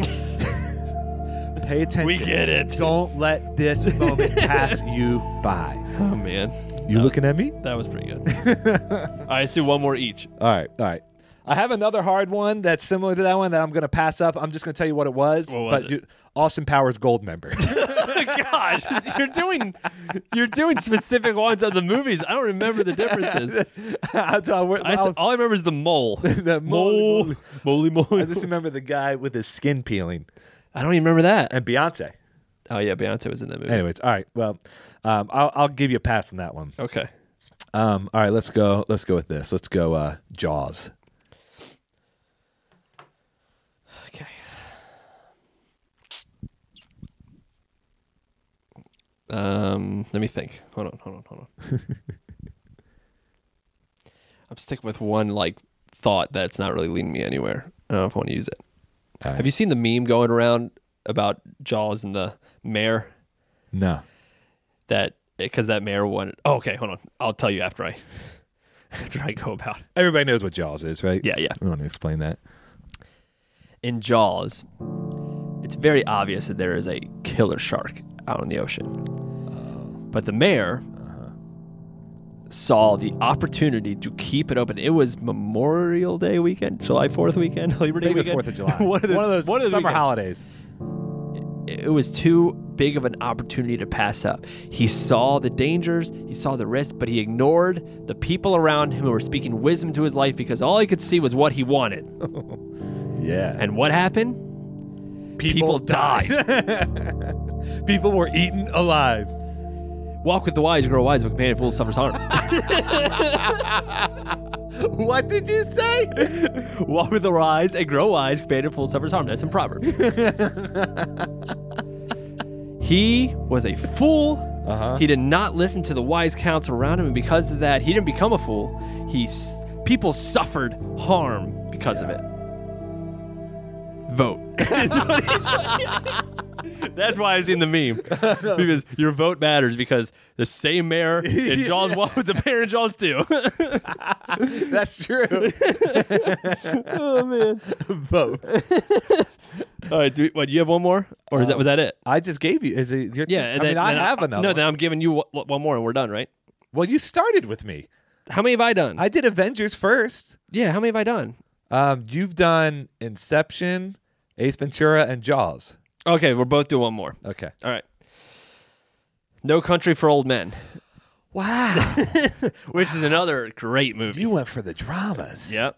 Pay attention. We get it. Don't let this moment pass you by. Oh man, You looking at me? that was pretty good. All right, let's one more each. All right, all right. I have another hard one that's similar to that one that I'm going to pass up. I'm just going to tell you what it was. What was but it? You, Austin Powers Goldmember. Gosh, you're doing you're doing specific ones of the movies. I don't remember the differences. I'll tell you, I, all I remember is the mole. the Mole, mole- moly, moly. I just remember the guy with his skin peeling I don't even remember that. and Beyonce. Oh yeah, Beyonce was in that movie. Anyways, all right. Well, um, I'll, I'll give you a pass on that one. Okay. Um, all right, let's go. Let's go with this. Let's go. Uh, Jaws. Okay. Um, let me think. Hold on, hold on, hold on. I'm sticking with one like thought that's not really leading me anywhere. I don't know if I want to use it. Have you seen the meme going around about Jaws and the mayor? No. That eh, because that mayor wanted. Oh, okay, hold on. I'll tell you after I after I go about. it. Everybody knows what Jaws is, right? Yeah, yeah. We want to explain that. In Jaws, it's very obvious that there is a killer shark out in the ocean. Oh. But the mayor saw the opportunity to keep it open. It was Memorial Day weekend, July 4th weekend, Labor Day weekend. Fourth of July. one, of those, one of those one of those summer weekends. holidays. It was too big of an opportunity to pass up. He saw the dangers, he saw the risks, but he ignored the people around him who were speaking wisdom to his life because all he could see was what he wanted. Yeah. And what happened? people died. People were eaten alive. Walk with the wise, grow wise, but companion fool suffers harm. What did you say? Walk with the wise and grow wise, companion fool suffers harm. That's in Proverbs. he was a fool. Uh-huh. He did not listen to the wise counsel around him, and because of that, he didn't become a fool. He people suffered harm because of it. Vote. That's why I was in the meme because your vote matters because the same mayor in Jaws one was the mayor in Jaws two. That's true. oh man! Vote. All right, do, what? You have one more, or is that was that it? I just gave you. Is it? Your Yeah, I and mean, then, I then have another. No, one. then I'm giving you one one more, and we're done, right? Well, you started with me. How many have I done? I did Avengers first. yeah, how many have I done? Um, you've done Inception, Ace Ventura, and Jaws. Okay, we're both doing one more. Okay. All right. No Country for Old Men, Wow. which is another great movie. you went for the dramas. Yep.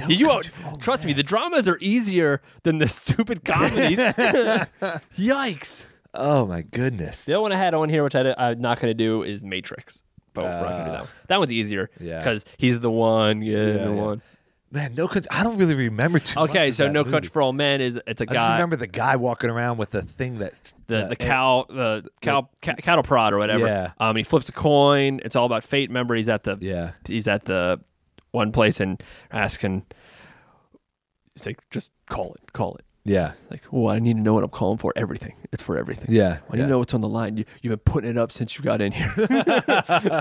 No you Country for Old trust me, Men. the dramas are easier than the stupid comedies. Yikes! Oh my goodness. The other one I had on here, which I, am not going to do, is Matrix. But we're not gonna do that Uh, one. That one's easier. yeah. Because he's the one. Yeah, Yeah, the yeah. one. Man, no. Country, I don't really remember too much. Okay, of so that No movie. Country for Old Men is it's a I just guy. remember the guy walking around with the thing that the the cow the cow ca- cattle prod or whatever. Yeah. Um, he flips a coin. It's all about fate. Remember, he's at the Yeah. he's at the one place and asking. He's like, just call it, call it. Yeah. Like, oh, I need to know what I'm calling for. Everything. It's for everything. Yeah. I need to know what's on the line. You, you've been putting it up since you got in here.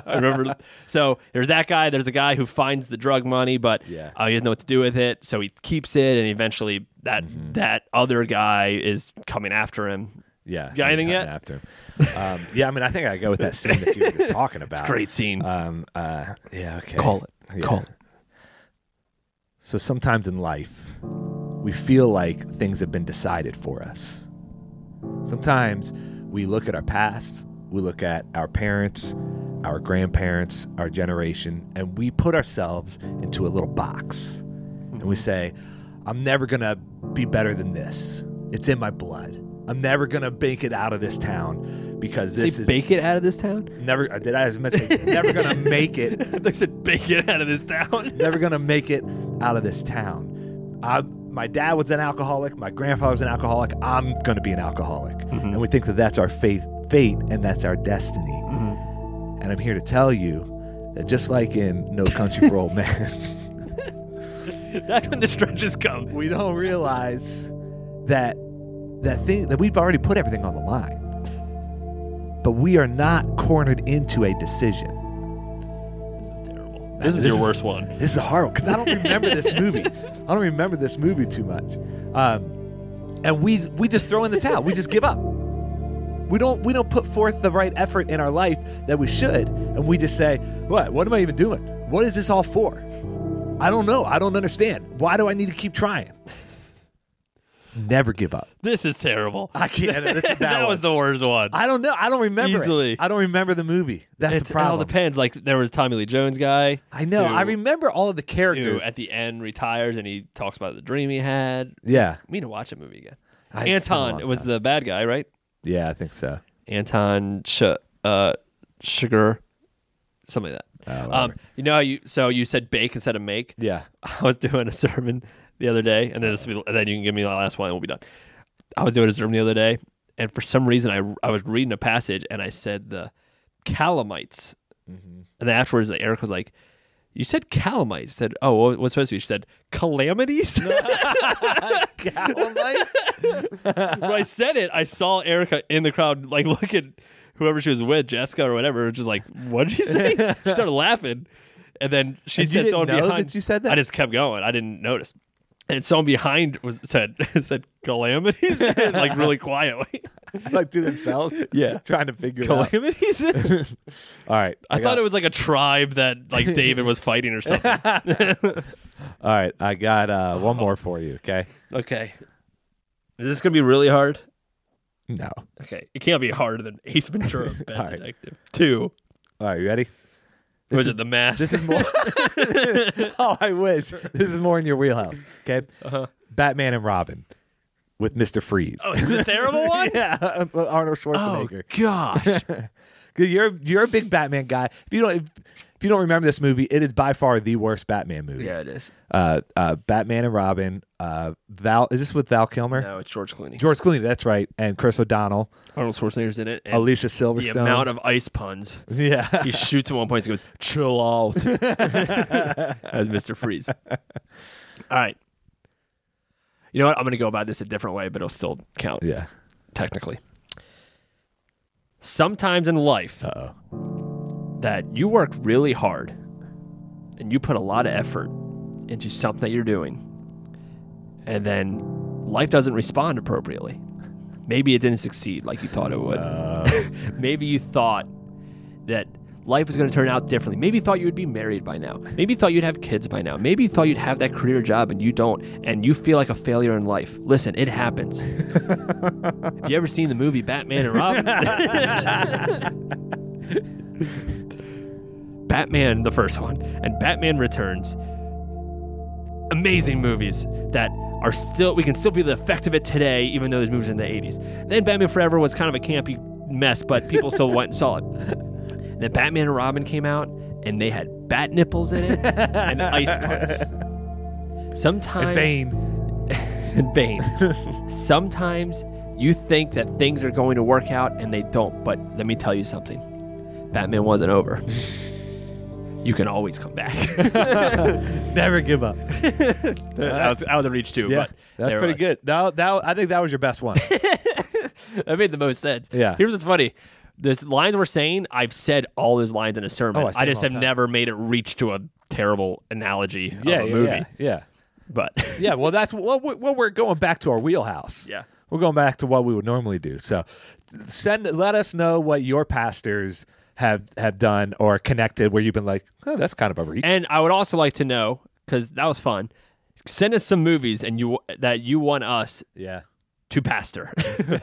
I remember. So there's that guy. There's a guy who finds the drug money, but Yeah. uh, he doesn't know what to do with it. So he keeps it, and eventually that Mm-hmm. that other guy is coming after him. Yeah. Got anything yet? After him. um, yeah. I mean, I think I go with that scene that you were just talking about. Great scene. Um. Uh. Yeah. Okay. Call it. Yeah. Call it. So sometimes in life, we feel like things have been decided for us. Sometimes we look at our past, we look at our parents, our grandparents, our generation, and we put ourselves into a little box. And we mm-hmm. say, I'm never going to be better than this. It's in my blood. I'm never going to make it out of this town because this is bake it out of this town. never uh, did I was meant to say never going to make it they said bake it out of this town. never gonna make it out of this town. I, my dad was an alcoholic. My grandfather was an alcoholic. I'm gonna be an alcoholic, mm-hmm. and we think that that's our faith, fate, and that's our destiny. Mm-hmm. And I'm here to tell you that just like in No Country for Old Men, That's when the stretches come. we don't realize that that thing that we've already put everything on the line. But we are not cornered into a decision. This is. This is This your is- worst one. This is hard because I don't remember this movie. I don't remember this movie too much. Um, and we we just throw in the towel. We just give up. We don't we don't put forth the right effort in our life that we should, and we just say, "What? What am I even doing? What is this all for? I don't know. I don't understand. Why do I need to keep trying?" Never give up. This is terrible. I can't. This is a bad that one. was the worst one. I don't know. I don't remember it. Easily. I don't remember the movie. That's It's- the It all problem. depends. Like there was Tommy Lee Jones guy. I know. I remember all of the Who characters. at the end retires and he talks about the dream he had. yeah. We need to watch that movie again. I- it's been a Anton long was time. the bad guy, right? Yeah, I think so. Anton Sh- uh, Sugar, something like Oh, that. whatever. Um, you know, how you so you said bake instead of make. Yeah. I was doing a sermon the other day, and then this uh-huh. will be, and then you can give me the last one, and we'll be done. I was doing a sermon the other day, and for some reason I I was reading a passage and I said the Calamites, mm-hmm. and then afterwards Eric was like. You said calamites. I said, oh, what- what's supposed to be? She said, calamities? Calamites? when I said it, I saw Erica in the crowd, like look at whoever she was with, Jessica or whatever, just like, what did she say? she started laughing, and then she And said someone know behind. that you said that? I just kept going. I didn't notice. And someone behind was said said calamities, like really quietly. like to themselves. Yeah. trying to figure it out. calamities. All right, I, thought it was like a tribe that like David was fighting or something. All right, I got uh, one more for you. Okay. okay, is this gonna be really hard? No. Okay, it can't be harder than Ace Ventura: All right. Detective Two. All right, you ready? Was is- it the mask? This is more. oh, I wish. This is more in your wheelhouse. Okay. Uh-huh. Batman and Robin with Mister Freeze. oh, the terrible one. yeah, Arnold Schwarzenegger. Oh Schwarzenegger. gosh. 'Cause You're you're a big Batman guy. If you don't if, if you don't remember this movie, it is by far the worst Batman movie. yeah, it is. Uh, uh, Batman and Robin. Uh, Val is this with Val Kilmer? No, it's George Clooney. George Clooney. That's right, and Chris O'Donnell, Arnold Schwarzenegger's in it. And Alicia the Silverstone. amount of ice puns. yeah. He shoots at one point. He goes, "Chill out," as Mister Freeze. All right. You know what? I'm going to go about this a different way, but it'll still count yeah. technically. Sometimes in life, Uh oh. That you work really hard and you put a lot of effort into something that you're doing, and then life doesn't respond appropriately. Maybe it didn't succeed like you thought it would. Uh. Maybe you thought that life was going to turn out differently. Maybe you thought you would be married by now. Maybe you thought you'd have kids by now. Maybe you thought you'd have that career job and you don't, and you feel like a failure in life. Listen, it happens. have you ever seen the movie Batman and Robin? Batman, the first one, and Batman Returns. Amazing movies that are still, we can still be the effect of it today, even though those movies are in the 80s. Then Batman Forever was kind of a campy mess, but people still went and saw it. And then Batman and Robin came out, and they had bat nipples in it and ice puns. Sometimes. And Bane. and Bane. Sometimes you think that things are going to work out and they don't. But let me tell you something Batman wasn't over. You can always come back. Never give up. that, was, that was reach too. Yeah, but that's pretty good. No, that I think that was your best one. That made the most sense. Yeah. Here's what's funny. The lines we're saying, I've said all those lines in a sermon. Oh, I I just have time. never made it reach to a terrible analogy yeah, of a yeah, movie. yeah, yeah. But Yeah, well, that's well, we- well, we're going back to our wheelhouse. yeah. we're going back to what we would normally do. So, send let us know what your pastors have have done or connected where you've been like, oh, that's kind of a reach. And I would also like to know because that was fun. Send us some movies and you that you want us yeah, to pastor.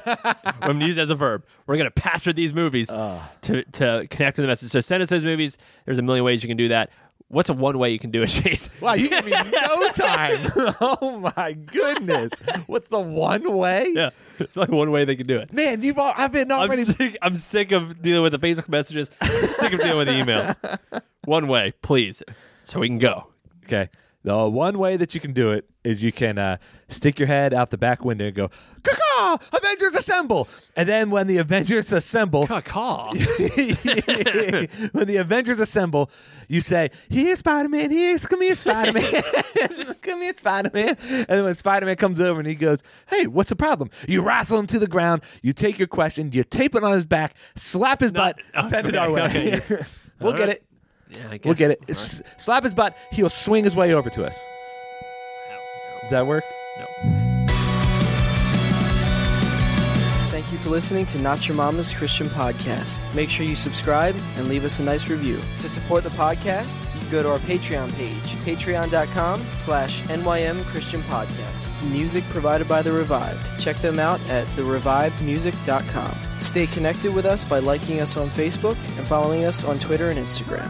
I'm going to use as a verb. We're going to pastor these movies Uh. to to connect to the message. So send us those movies. There's a million ways you can do that. What's a one way you can do it, Shane? wow, you give me no time. oh my goodness, what's the one way? yeah, it's like one way they can do it. Man, you've all, I've been I'm already. sick. I'm sick of dealing with the Facebook messages. I'm sick of dealing with the emails. One way, please, so we can go. Okay. The one way that you can do it is you can uh, stick your head out the back window and go, "Caw! Avengers assemble!" And then when the Avengers assemble, Caw. when the Avengers assemble, you say, "Here's Spider-Man. Here's come here, Spider-Man. come here, Spider-Man." And then when Spider-Man comes over and he goes, "Hey, what's the problem?" You wrestle him to the ground. You take your question. You tape it on his back. Slap his butt. Send it our way. okay. we'll All get right. it. Yeah, I guess. We'll get it. All right. S- slap his butt. He'll swing his way over to us. Does that work? No. Thank you for listening to Not Your Mama's Christian Podcast. Make sure you subscribe and leave us a nice review. To support the podcast, you can go to our Patreon page, patreon.com slash NYM Christian Podcast. Music provided by The Revived. Check them out at therevivedmusic.com. Stay connected with us by liking us on Facebook and following us on Twitter and Instagram.